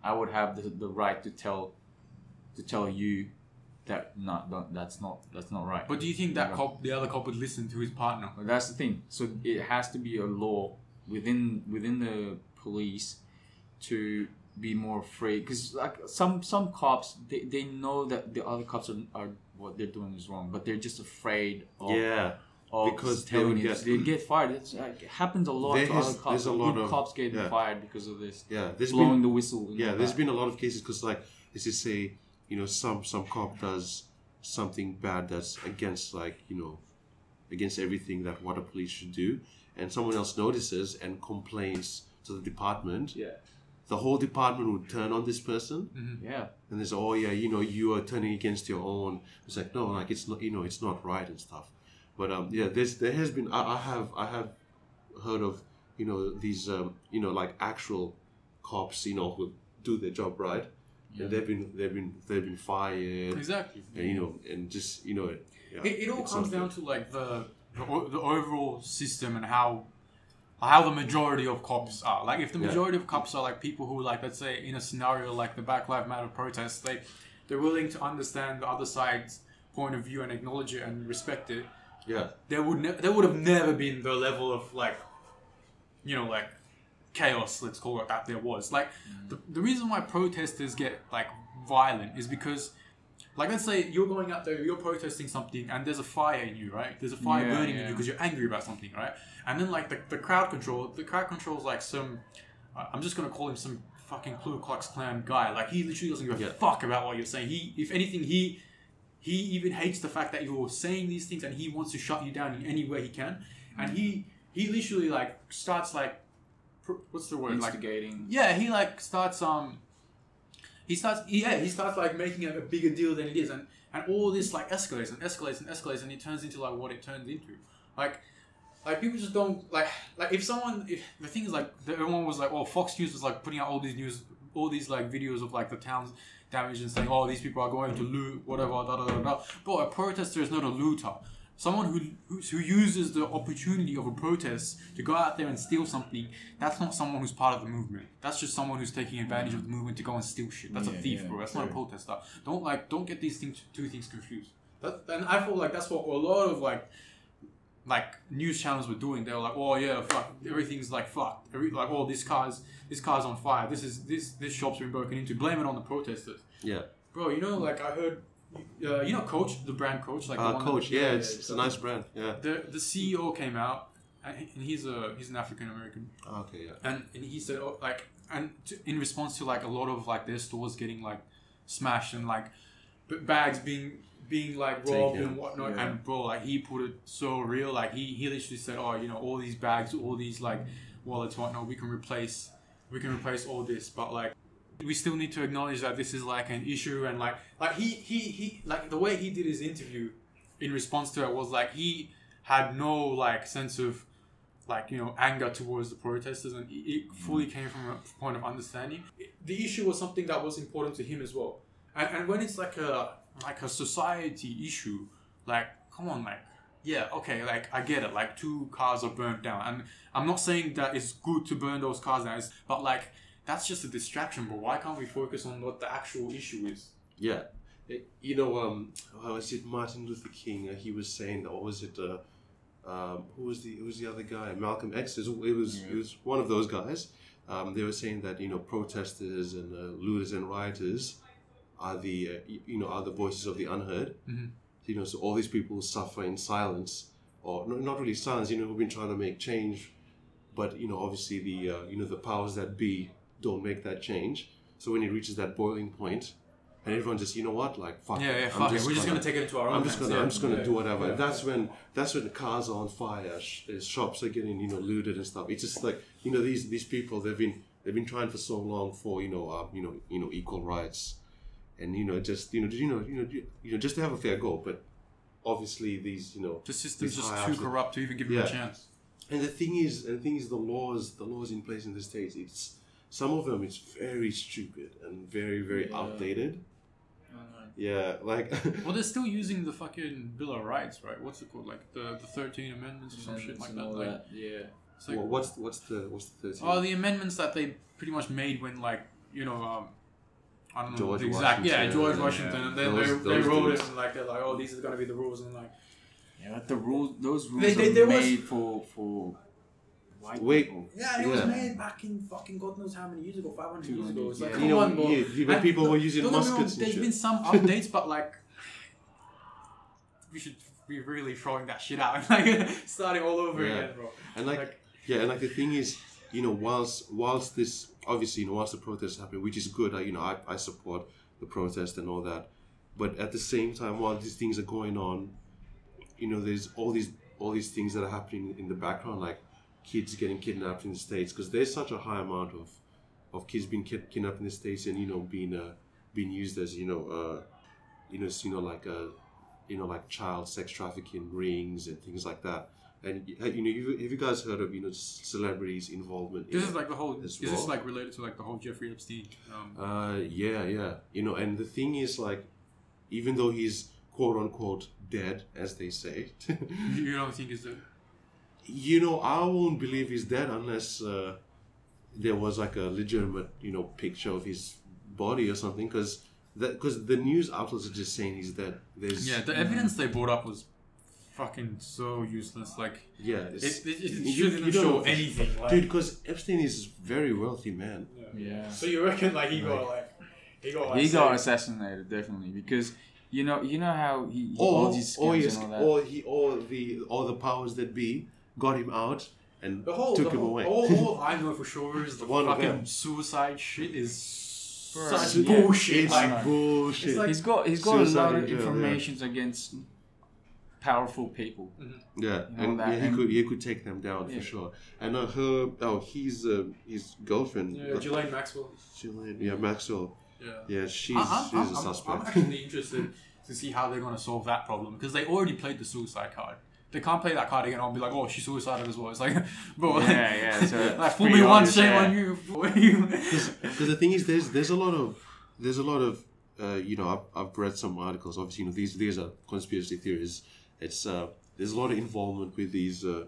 I would have the, the right to tell to tell you that not that's not that's not right. but do you think that cop the other cop would listen to his partner But that's the thing. So it has to be a law within within the police to be more afraid because like some some cops they, they know that the other cops are, are what they're doing is wrong but they're just afraid of yeah. of Because they telling would get- they get fired. It's, like, it happens a lot to is- other cops. there's a lot Good of- cops getting yeah. fired because of this. Yeah, there's blowing been the whistle. yeah, all there's that. been a lot of cases because like let's just say you know some some cop does something bad that's against like you know against everything that what a police should do, and someone else notices and complains to the department. yeah, The whole department would turn on this person, yeah. and there's oh yeah you know you are turning against your own. It's like no like it's not you know it's not right and stuff. But um yeah there's there has been I, I have I have heard of you know these um you know like actual cops you know who do their job right and they've been they've been they've been fired Exactly. and you know and just you know yeah, It, it all comes down to like the, the the overall system and how how the majority of cops are. Like if the Yeah. majority of cops are like people who like let's say in a scenario like the Black Lives Matter protests, they they're willing to understand the other side's point of view and acknowledge it and respect it. yeah There would ne- there would have never been the level of like you know like chaos let's call it that there was. Like the, the reason why protesters get like violent is because like let's say you're going out there you're protesting something and there's a fire in you right? There's a fire Yeah, burning in you because you're angry about something right? And then like the, the crowd control the crowd control is like some uh, i'm just gonna call him some fucking Ku Klux Klan guy. Like he literally doesn't give a Yeah. fuck about what you're saying. He if anything he he even hates the fact that you're saying these things and he wants to shut you down in any way he can. And he he literally like starts like what's the word like Instigating. yeah he like starts um he starts yeah he starts like making it a bigger deal than it is and and all this like escalates and escalates and escalates and it turns into like what it turns into. Like like people just don't like like if someone if the thing is like the- everyone was like oh Fox News was like putting out all these news all these like videos of like the towns damage and saying oh these people are going to loot whatever da da da da. But a protester is not a looter someone who who who uses the opportunity of a protest to go out there and steal something that's not someone who's part of the movement that's just someone who's taking advantage of the movement to go and steal shit that's a thief yeah, bro that's not a protester don't like don't get these things two things confused that, and I feel like that's what a lot of like like news channels were doing. They were like, "Oh yeah, fuck, everything's like fucked. Every, like, oh, this car's this car's on fire. This is this this shop's been broken into. Blame it on the protesters, yeah bro. You know, like I heard, uh, you know, Coach, the brand Coach, like uh, coach that, yeah it's, it's a nice brand yeah. The the CEO came out, and he's a he's an African American, okay yeah. And and he said, oh, like, and to, in response to like a lot of like their stores getting like smashed and like b- bags being being like robbed Taken, and whatnot yeah. and bro like he put it so real like he he literally said oh you know all these bags all these like wallets whatnot we can replace we can replace all this but like we still need to acknowledge that this is like an issue and like like he he he like the way he did his interview in response to it was like he had no like sense of like you know anger towards the protesters and it- fully mm. came from a point of understanding. The issue was something that was important to him as well. And, and when it's like a like a society issue like come on like yeah okay like i get it like two cars are burnt down. And i'm not saying that it's good to burn those cars down but like that's just a distraction but why can't we focus on what the actual issue is Yeah, Eh, you know, um, how was it Martin Luther King? Uh, he was saying, or was it, uh, um, who was the who was the other guy? Malcolm X. It was it was, it was one of those guys. Um, they were saying that you know protesters and uh, looters and rioters are the uh, you know are the voices of the unheard. Mhm. You know, so all these people suffer in silence, or no, not really silence. You know, who've been trying to make change, but you know, obviously the uh, you know the powers that be don't make that change. So when it reaches that boiling point, and everyone just you know what like fuck yeah yeah fuck it we're just gonna- gonna take it into our own I'm just gonna yeah. I'm just gonna Yeah. do whatever. That's when that's when the cars are on fire, sh- uh, shops are getting you know looted and stuff. It's just like you know these these people they've been they've been trying for so long for you know uh, you know you know equal rights, and you know just you know you know you know you you know just to have a fair go. But obviously these you know the system's just too corrupt to even give them a chance and the thing is, and the thing is, the laws, the laws in place in the states, it's some of them is very stupid and very very Yeah. outdated. Yeah, like Well, they're still using the fucking Bill of Rights, right? What's it called? Like the, the 13 amendments or some shit like that. Like, Yeah. it's like, Well, what's what's the what's the thirteen? oh, the amendments that they pretty much made when, like, you know, um, I don't know George the exact, yeah, Washington, George yeah. Washington, and then Those- they, they those wrote dudes. it and like they're like, oh, these are gonna be the rules, and like, Yeah, but the rules, those rules They- they- are there was- made for for white Wait. people. yeah, it was Yeah. made back in fucking God knows how many years ago, 500 years ago. It's like, Yeah. come you know, on, bro. yeah, yeah, but people don't- were using don't get me wrong, muskets and There's shit. been some updates, but like, we should be really throwing that shit out and like starting all over Yeah. again, bro. And like, Like- yeah, and like the thing is, you know, whilst whilst this obviously, you know, whilst the protests happen, which is good, I, you know, I, I support the protest and all that, but at the same time, while these things are going on, you know, there's all these all these things that are happening in the background, like kids getting kidnapped in the states, because there's such a high amount of of kids being kid, kidnapped in the states and you know being uh, being used as you know uh, you know you know like uh, you know like child sex trafficking rings and things like that. And you know, you, have you guys heard of you know celebrities' involvement? in This it? is like the whole. Is this like related to like the whole Jeffrey Epstein? Um, Uh, yeah, yeah. You know, and the thing is, like, even though he's quote unquote dead, as they say, you don't think is the you know, I won't believe he's dead unless uh, there was like a legitimate, you know, picture of his body or something. Because that because the news outlets are just saying he's dead. There's yeah. The evidence they brought up was fucking so useless. Like yeah. it, It's, it, it You- shouldn't you show know anything. Like, dude, because Epstein is a very wealthy man. Yeah. So you reckon like he got like he got like He got assassinated definitely because you know you know how he, he Or all these or, scams all or he or the all the powers that be got him out and The whole, took the him whole, away. All, all I know for sure is the One of fucking them. suicide shit is Bro, such yeah. bullshit. It's Like, bullshit. it's like- he's got he's got a Suicide lot of jail, yeah. information against powerful people. Yeah, You know and that, yeah, he and- could he could take them down Yeah. for sure. And uh, her oh he's uh, his girlfriend. yeah, uh, Ghislaine Maxwell. Ghislaine- yeah, Maxwell. Yeah. Yeah, she's I- I'm, she's I'm, a I'm- I'm actually interested to see how they're going to solve that problem because they already played the suicide card. They can't play that card again and be like, oh, she suicided as well. It's like, bro, Yeah, yeah, so like, fool me once, shame yeah. on you. Because the thing is, there's there's a lot of there's a lot of uh, you know I've, I've read some articles. Obviously, you know these these are conspiracy theories. It's uh, there's a lot of involvement with these uh,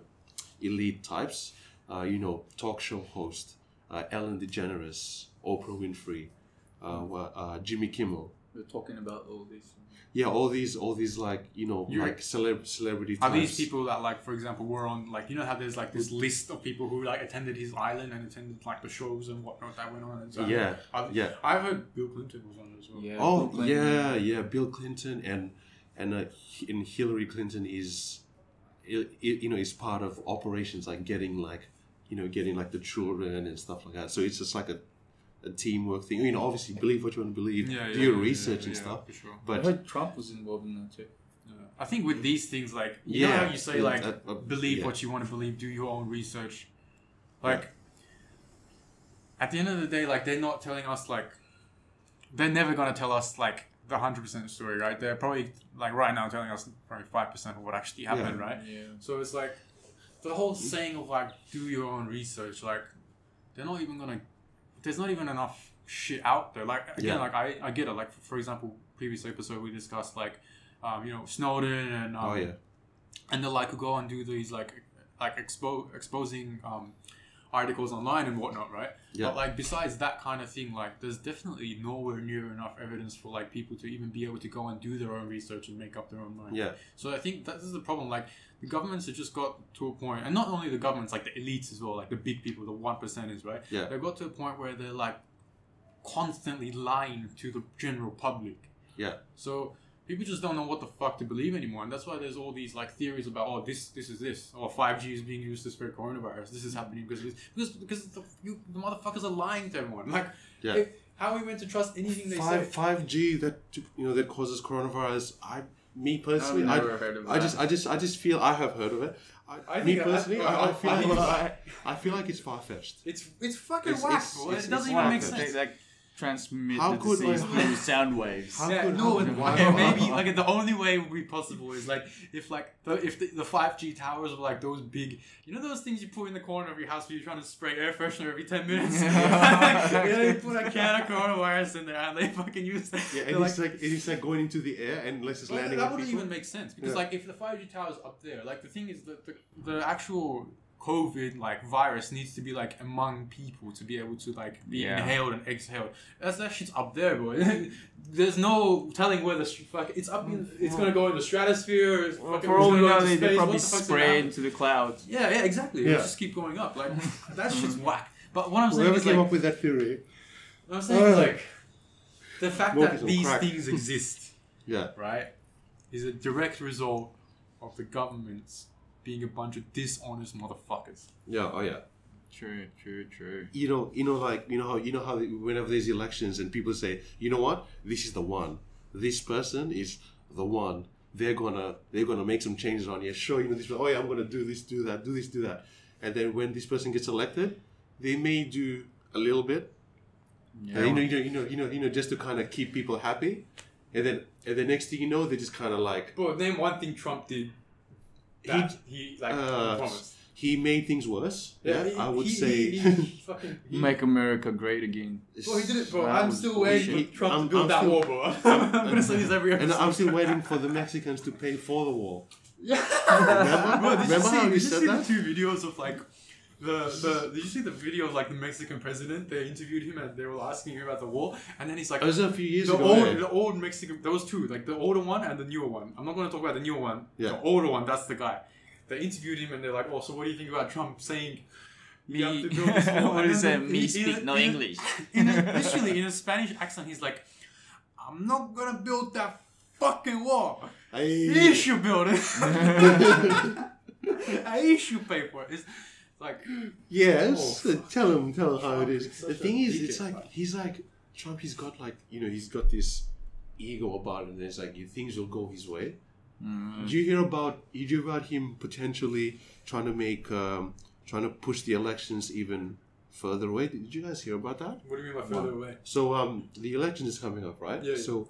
elite types. Uh, you know, talk show host uh, Ellen DeGeneres, Oprah Winfrey, uh, uh, Jimmy Kimmel. We're talking about all these. Yeah, all these all these like you know You- like celeb celebrity. Are Types. these people that, like, for example, were on, like, you know how there's, like, this list of people who, like, attended his island and attended, like, the shows and whatnot that went on? And so Yeah, Are- yeah. I heard Bill Clinton was on it as well. Yeah. Oh yeah, yeah. Bill Clinton and and uh, and Hillary Clinton is, i- i- you know, is part of operations like getting like, you know, getting like the children and stuff like that. So it's just like a, a teamwork thing. You know, obviously believe what you want to believe, Yeah, do yeah, your yeah, research yeah, and yeah, stuff. For sure. I But heard Trump was involved in that too. Yeah. I think with these things, like you know how you say Yeah, like that- uh, believe yeah. what you want to believe, do your own research. Like at the end of the day, like they're not telling us like they're never gonna tell us like the hundred percent story, right? They're probably like right now telling us probably five percent of what actually happened, Yeah. right? Yeah. So it's like the whole saying of like do your own research, like they're not even gonna. There's not even enough shit out there. Like again, Yeah. like I, I get it. Like for example, previous episode we discussed like, um, you know, Snowden and um, oh yeah, and they'll like go and do these like like expo- exposing um, articles online and whatnot, right? Yeah. But like besides that kind of thing, like there's definitely nowhere near enough evidence for like people to even be able to go and do their own research and make up their own mind. yeah, So I think that this is the problem. Like the governments have just got to a point, and not only the governments, like the elites as well, like the big people, the one percenters, right? Yeah. They've got to a point where they're like constantly lying to the general public. Yeah. So people just don't know what the fuck to believe anymore, and that's why there's all these like theories about oh this this is this or five G is being used to spread coronavirus. This is happening because of this because because the, you, the motherfuckers are lying to everyone. Like, Yeah. if- how are we meant to trust anything they five say? five G that you know that causes coronavirus. I me personally, I've I, heard of I that. just I just I just feel I have heard of it. I, I me think I- personally, I- I, I, I- feel I like I feel like it's far fetched. It's it's fucking It's- whack. it's- bro. it's- it doesn't it's even make sense. They like transmit How the could disease my- through sound waves. How yeah, could- no, how but- could- why- okay, maybe like the only way would be possible is like if like the if the, the 5G towers were like those big, you know those things you put in the corner of your house where you're trying to spray air freshener every 10 minutes? yeah, you put a can of coronavirus in there and they fucking use that. Yeah, They're and like, it's like it's like going into the air and unless it's Well, landing that on wouldn't people. even make sense because Yeah. like if the 5G towers up there, like the thing is that the, the actual COVID like virus needs to be like among people to be able to like be Yeah. inhaled and exhaled. That's that shit's up there, boy. There's no telling where the fuck it's up. In, it's gonna go in the stratosphere. It's Well, for all we know, into they, they space. probably What the spray into the clouds. Yeah, yeah, exactly. Yeah. It'll just keep going up. Like that shit's whack. But what I'm saying Whoever is came like, up with that theory, what I'm saying is uh, like the fact that these crack. things exist yeah, right, is a direct result of the governments being a bunch of dishonest motherfuckers. Yeah. Oh yeah. True, true, true. You know. You know. Like you know how you know how whenever there's elections and people say, you know what, this is the one. This person is the one. They're gonna they're gonna make some changes on here. Sure, you know this. Oh yeah, I'm gonna do this, do that, do this, do that. And then when this person gets elected, they may do a little bit, Yeah. You know, you know, you know, you know, you know, just to kind of keep people happy, and then, and the next thing you know, they just kind of like But name one thing Trump did that he, like uh, promised. he made things worse. Yeah, he- I would he- say. he, he fucking he, Make America great again. Bro, he did it, bro. That I'm still waiting bullshit. for Trump I'm- to build I'm that still- wall, bro. I'm, gonna say this every episode. and I'm still waiting for the Mexicans to pay for the wall. Yeah. Remember? Bro, did Remember you see, how you did you said see that? the two videos of like the the did you see the video of like the Mexican president? They interviewed him and they were asking him about the wall, and then he's like oh, It was a few years the ago. old the old Mexican those two like the older one and the newer one. I'm not gonna talk about the newer one. Yeah. The older one, that's the guy. They interviewed him and they're like, oh, so what do you think about Trump saying? Me, to build this wall? what And is then that? Me speak in- no in- English. in a, literally in a Spanish accent, he's like, "I'm not gonna build that fucking wall. You Hey. should build it. I should pay for it." It's like, Yes, Oh, uh, tell him, tell him how it is is. such The thing is, it's like man. he's like Trump. He's got like you know, he's got this ego about it. And it's like things will go his way. Mm. Did you hear about? Did you hear about him potentially trying to make, um, trying to push the elections even further away? Did you guys hear about that? what do you mean by further away? So um, the election is coming up, right? Yeah, yeah. So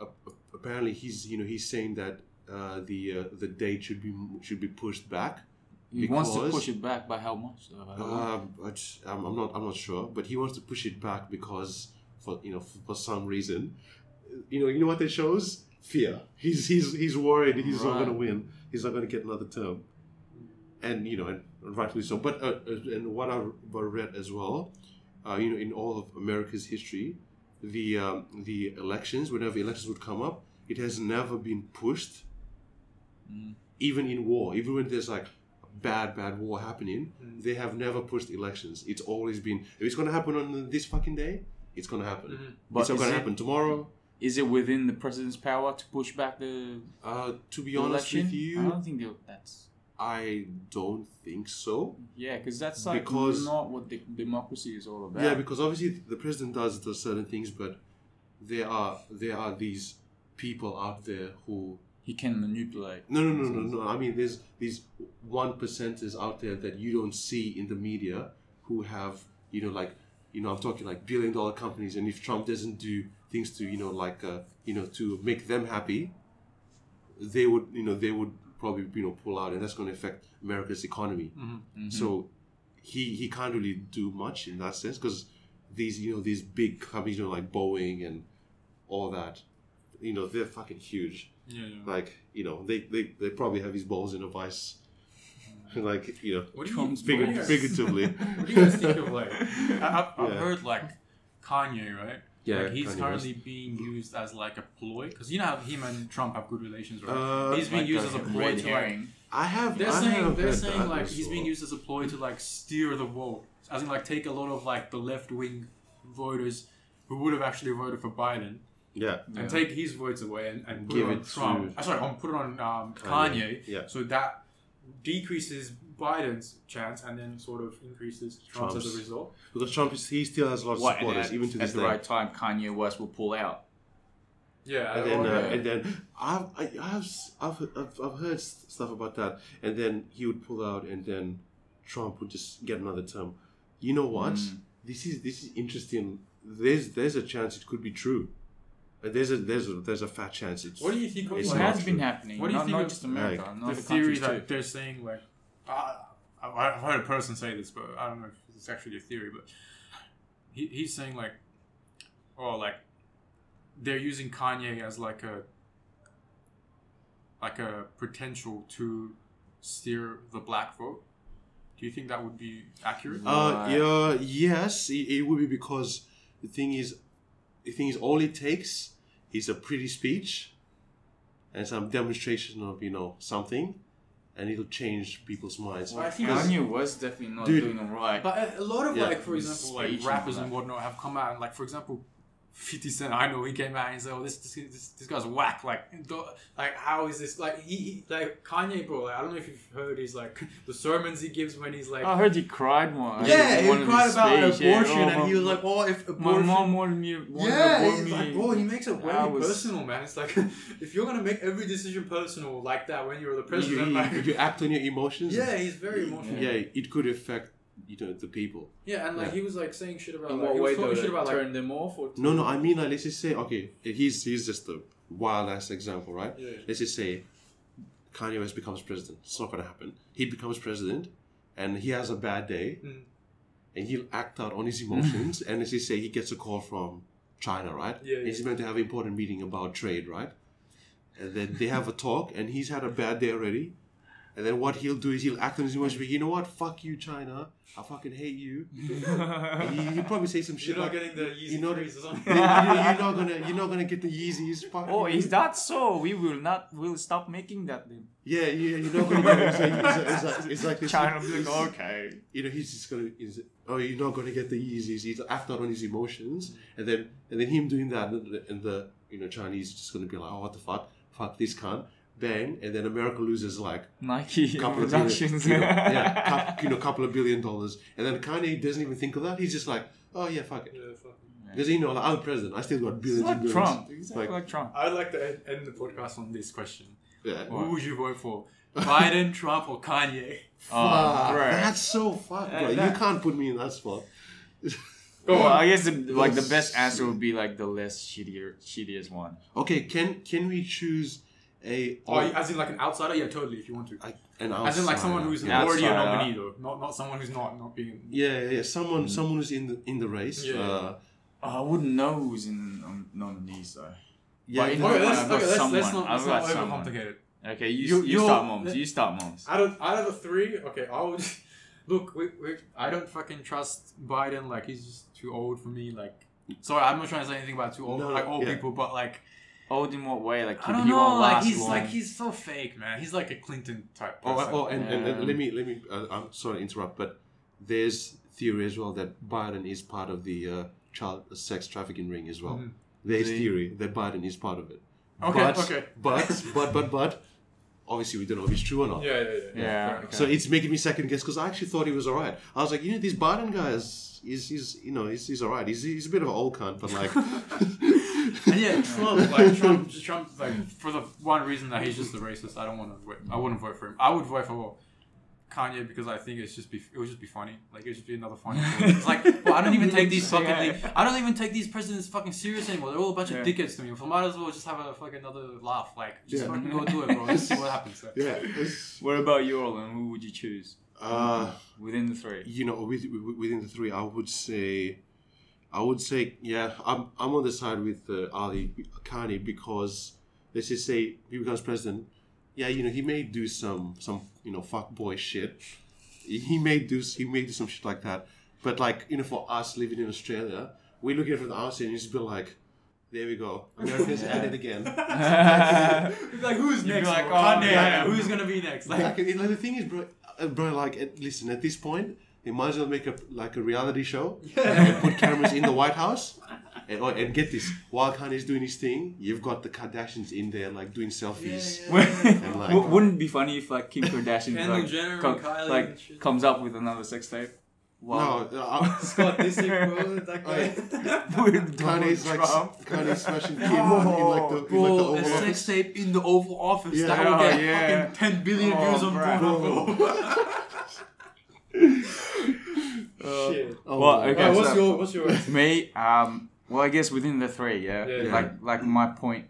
uh, apparently he's you know he's saying that uh, the uh, the date should be should be pushed back. He wants to push it back by how much? though? How long? Um, I I'm, I'm not I'm not sure, but he wants to push it back because for you know for, for some reason, you know you know what that shows fear. He's he's he's worried he's not going to win. He's not going to get another term, and you know and rightfully so. But uh, uh, and what I've read as well, uh, you know, in all of America's history, the um, the elections whenever elections would come up, it has never been pushed. Mm. Even in war, even when there's like bad bad war happening, Mm. they have never pushed elections. It's always been if it's gonna happen on this fucking day, it's gonna happen. Mhm. But it's not gonna happen tomorrow. Is it within the president's power to push back the, Uh, to be the honest election? with you, I don't think that's. I don't think so. Yeah, because that's like Because- not what the democracy is all about. Yeah, because obviously the president does does certain things, but there are there are these people out there who he can manipulate. no no no no no. I mean, there's these one percenters out there that you don't see in the media who have you know like you know I'm talking like billion dollar companies, and if Trump doesn't do things to you know like uh, you know to make them happy, they would you know they would probably you know pull out, and that's going to affect America's economy. Mhm. So he he can't really do much in that sense because these you know these big companies you know like Boeing and all that, you know they're fucking huge. Yeah, yeah. Like you know they they, they probably have his balls in a vice. like you know What do you, Trump's what do you figur- figuratively. What do you guys think of like? I, I've, I've Yeah. heard like Kanye, right? Yeah, like he's Kanye currently being used as like a ploy because you know how him and Trump have good relations, right? Uh, he's being Like used as a ploy to like. I have. They're I saying have they're saying like as he's being used as a ploy to like steer the vote, as in like take a lot of like the left wing voters who would have actually voted for Biden Yeah. and take his votes away and, and put Give it on it Trump. to- uh, sorry, on put it on um, Kanye. Kanye. Yeah. So that decreases Biden's chance and then sort of increases Trump's, as a result. Because Trump is he still has a lot of What, and supporters at, even to this day. at the right time, Kanye West will pull out. Yeah, and then, uh, and then I've, I, I've, s- I've, I've, I've heard stuff about that. And then he would pull out, and then Trump would just get another term. You know what? Mm. This is this is interesting. There's there's a chance it could be true. There's a there's a there's a fat chance it's. what do you think of It's It like, not has true. been happening. What do you not, think not of, just America, like, not the the theory that too. they're saying like uh, I've I've heard a person say this, but I don't know if it's actually a theory. But he, he's saying like, oh, like they're using Kanye as like a like a potential to steer the black vote. Do you think that would be accurate? Uh, Right. yeah, yes, it, it would be because the thing is, the think is, all it takes is a pretty speech and some demonstration of you know something, and it'll change people's minds. Well, I think Because- Kanye was definitely not Dude. doing it right. But a, a lot of Yeah. like, for example, like rappers and whatnot have come out and like, for example, 50 Cent, I know he came out and said, "Oh, this this, this, this guy's whack." Like, do- like how is this? Like, he, he like Kanye, bro. Like, I don't know if you've heard his like the sermons he gives when he's like, I heard he cried more. yeah, in he cried about speech, yeah. abortion, Oh, and he was like, "Oh, if abortion." my mom wanted me. Wanted yeah, to he's me. like, bro, he makes it I very was- personal, man. It's like if you're gonna make every decision personal like that when you're the You, president, you, like, you act on your emotions. yeah, he's very emotional. yeah, it could affect you know the people. Yeah, and like Yeah. he was like saying shit about In like, what he way was though? talking shit Like, about like turn them off or? No, no, I mean like let's just say okay, he's he's just a wild ass example, right? Yeah. Let's just say Kanye West becomes president. It's not gonna happen. He becomes president, and he has a bad day, Mm. and he'll act out on his emotions. and let's just say he gets a call from China, right? Yeah, And He's yeah. meant to have an important meeting about trade, right? And then they have a talk, and he's had a bad day already. And then what he'll do is he'll act on his emotions. But you know what? Fuck you, China. I fucking hate you. And he, he'll probably say some shit You're not like, getting the Yeezy you know- freeze or something. you know, you're not gonna you're not gonna get the Yeezys. Fuck Oh, you. is that so? We will not. We'll stop making that then. Yeah, yeah, you're not gonna get it. It's like, it's like, it's like, it's like this. China will be like, okay. You know, he's just gonna. He's, oh, you're not gonna get the Yeezys. He's act out on his emotions, and then and then him doing that, and the, and the you know Chinese just gonna be like, oh, what the fuck, fuck this cunt, bang, and then America loses like Nike couple of billion, you know, yeah, cou- you know, couple of billion dollars, and then Kanye doesn't even think of that. He's just like, oh yeah, fuck it, Yeah, fuck. because you know, like, I'm the president. I still got It's billions and like billions. Trump. Exactly Like- like Trump. I'd like to end, end the podcast on this question: Yeah. Who would you vote for, Biden, Trump, or Kanye? Oh, Fuck, right. That's so fucked, Uh, bro. you can't put me in that spot. Well, I guess the, like the best answer would be like the less shittier, shittiest one. Okay, can can we choose a Oh, as in like an outsider? Yeah, totally. If you want to. like an As in like someone outsider? who's Yeah, already a nominee, though. Not not someone who's not not being. yeah, yeah, yeah, someone someone who's in the in the race. Yeah. Uh, Oh, I wouldn't know who's in um, nominees though. yeah, But you you know, know Okay, let's, I've got okay, let's, let's someone. not, let's not got overcomplicate it. Okay, you, You- you, you're- start moms. You start moms. Out of out of the three, okay, I would look. We, we, I don't fucking trust Biden. Like he's just too old for me. Like, sorry, I'm not trying to say anything about too old, No, like old yeah. people, but like Old in what way? Like I don't he know. Like he's long. like he's so fake, man. He's like a Clinton type. oh, Person. oh, and, and, and let me let me. Uh, I'm sorry to interrupt, but there's theory as well that Biden is part of the uh, child sex trafficking ring as well. Mhm. There's See? theory that Biden is part of it. Okay, but, okay. But but but but obviously we don't know if it's true or not. yeah, yeah, yeah. Yeah, fair okay. So it's making me second guess because I actually thought he was alright. I was like, you know, this Biden guy is, is, he's, you know, he's, he's alright. He's, he's a bit of an old cunt, but like, And yeah, Trump, like Trump, Trump, like for the one reason that he's just a racist, I don't want to. vote I wouldn't vote for him. I would vote for Kanye because I think it's just be it would just be funny. Like it would just be another funny. thing. It's like, well, I don't even take these fucking. Yeah. thing- I don't even take these presidents fucking serious anymore. They're all a bunch Yeah. of dickheads to me. So might as well just have a fucking another laugh. Like just Yeah. fucking go do it, bro. Let's see what happens. So. yeah, it's, What about you, Roland? Who would you choose uh, within the three? you know, with, with- within the three, I would say, I would say, yeah, I'm, I'm on the side with uh, Ali Kanye because let's just say he becomes president. Yeah, you know, he may do some, some, you know, fuck boy shit. He may do, he may do some shit like that. But like, you know, for us living in Australia, we look at it from the outside and just be like, there we go, America's at it again. like who's You'd be next? like, oh, Kanye. yeah. Who's gonna be next? Like, like, like, the thing is, bro, uh, bro, like, uh, listen, at this point, they might as well make a like a reality show and put cameras in the White House. And, oh, and get this, while Kanye's doing his thing, you've got the Kardashians in there, like doing selfies. And like, W- Wouldn't it be funny if like Kim Kardashian like, Jenner com- Kylie like and comes up with another sex tape? Wow. no, uh, Scott Disick, bro. That Oh, guy. with Kanye's like Trump. Kanye's smashing Kim in like the, in like the Oval a sex tape in the Oval Office. Yeah. that will Oh, get yeah. fucking 10 billion Oh, views on bro. Pornhub, bro. Shit. Oh, Well, okay, God. Alright, what's so- your what's your Me, um, well, I guess within the three, yeah. Yeah, yeah. Like, like my point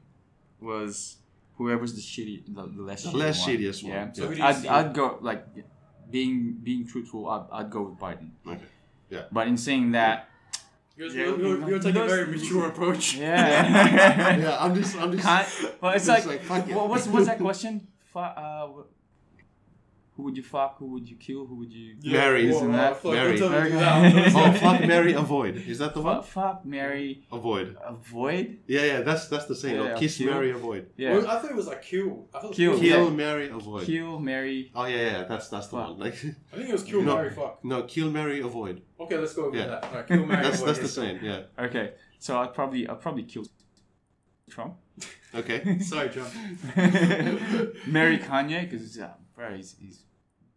was whoever's the shitty, the, the less The shitty less one. shittiest one. Yeah. So who do you I'd. I'd go like being being truthful. I'd, I'd go with Biden. Okay. Yeah. But in saying that, You're, Yeah, you're, you're, you're taking a very mature approach. yeah. Yeah, I'm just, I'm just. Can't, but it's Just like, like, fuck it. what, what's what's that question? Fu- uh, wh- who would you fuck? Who would you kill? Who would you? Mary, Whoa, isn't that? fuck, Mary. don't tell me to do Mary. Oh, fuck, Mary, avoid. Is that the one? Fuck, fuck, marry, Avoid. avoid. Yeah, yeah, that's that's the same. Yeah, kiss, kill. Mary, avoid. Yeah, Well, I thought it was like kill. I thought it was Kill. Kill, Yeah. Mary, avoid. kill, marry. Oh yeah, yeah, that's that's the Fuck. one. Like, I think it was kill, No. marry, fuck. no, kill, Mary, avoid. Okay, Okay, let's go with Yeah. that. Alright, kill MAGA That's boy that's the same. Yeah. Okay, so I'd probably I'd probably kill Trump. Okay. Sorry, Trump. Marry Kanye because uh, bro, he's, he's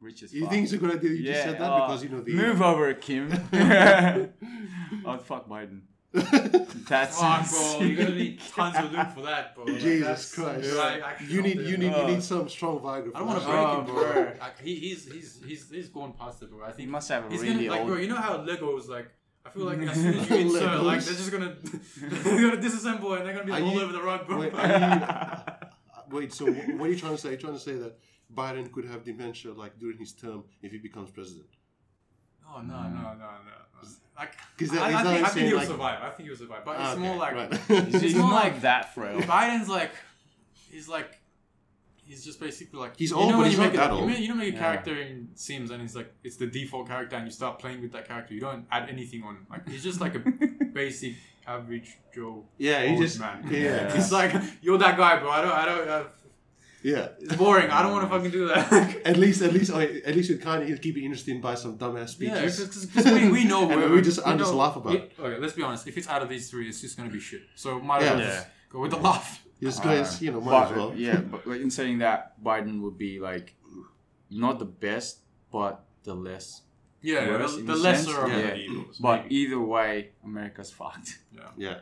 rich as You fuck. think it's a good idea you just said that uh, because you know the move over, Kim. I'd fuck Biden. That's Fuck, bro. You're gonna need tons of loot for that, bro. Like, Jesus that's- Christ. like, actually You need you need you Uh, need some strong Viagra. I don't want to break. Oh, him, bro. bro. Like, he, he's he's he's he's going past it, bro. I He think must have a he's really gonna like, old. bro. You know how Legos like. I feel like as soon as you insert, like they're just gonna they're gonna disassemble and they're gonna be Are all you- over the rug, bro. Wait, you, wait. So what are you trying to say? You're trying to say that Biden could have dementia like during his term if he becomes president? Oh no no no no! no. Like, 'Cause that- I, I think, I think he'll like- survive. I think he'll survive. But Ah, it's more like right. he's, he's it's more like- that frail. Biden's like he's like he's just basically like He's you old, know but when he's you not make that a, You old. make, you know make a Yeah. character in Sims and it's like it's the default character and you start playing with that character. You don't add anything on. Like he's just like a basic average Joe. Yeah, he just man. yeah It's like you're that guy, bro. I don't. I don't. Uh, yeah. it's boring. I don't want to fucking do that. At least, at least, oh, at least you kind of keep it interesting by some dumbass Yeah, speeches. because we, we know And we just- I we just know- laugh about it- Okay, let's be honest. If it's out of these three, it's just gonna be shit. So might as well Yeah. just go with the laugh. This Uh, guy's, you know, might but, as well. Yeah, but like, in saying that, Biden would be like not the best, but the less. Yeah, Worse the, in the a lesser sense, of yeah. the evils. But maybe. either way, America's fucked. yeah. Yeah.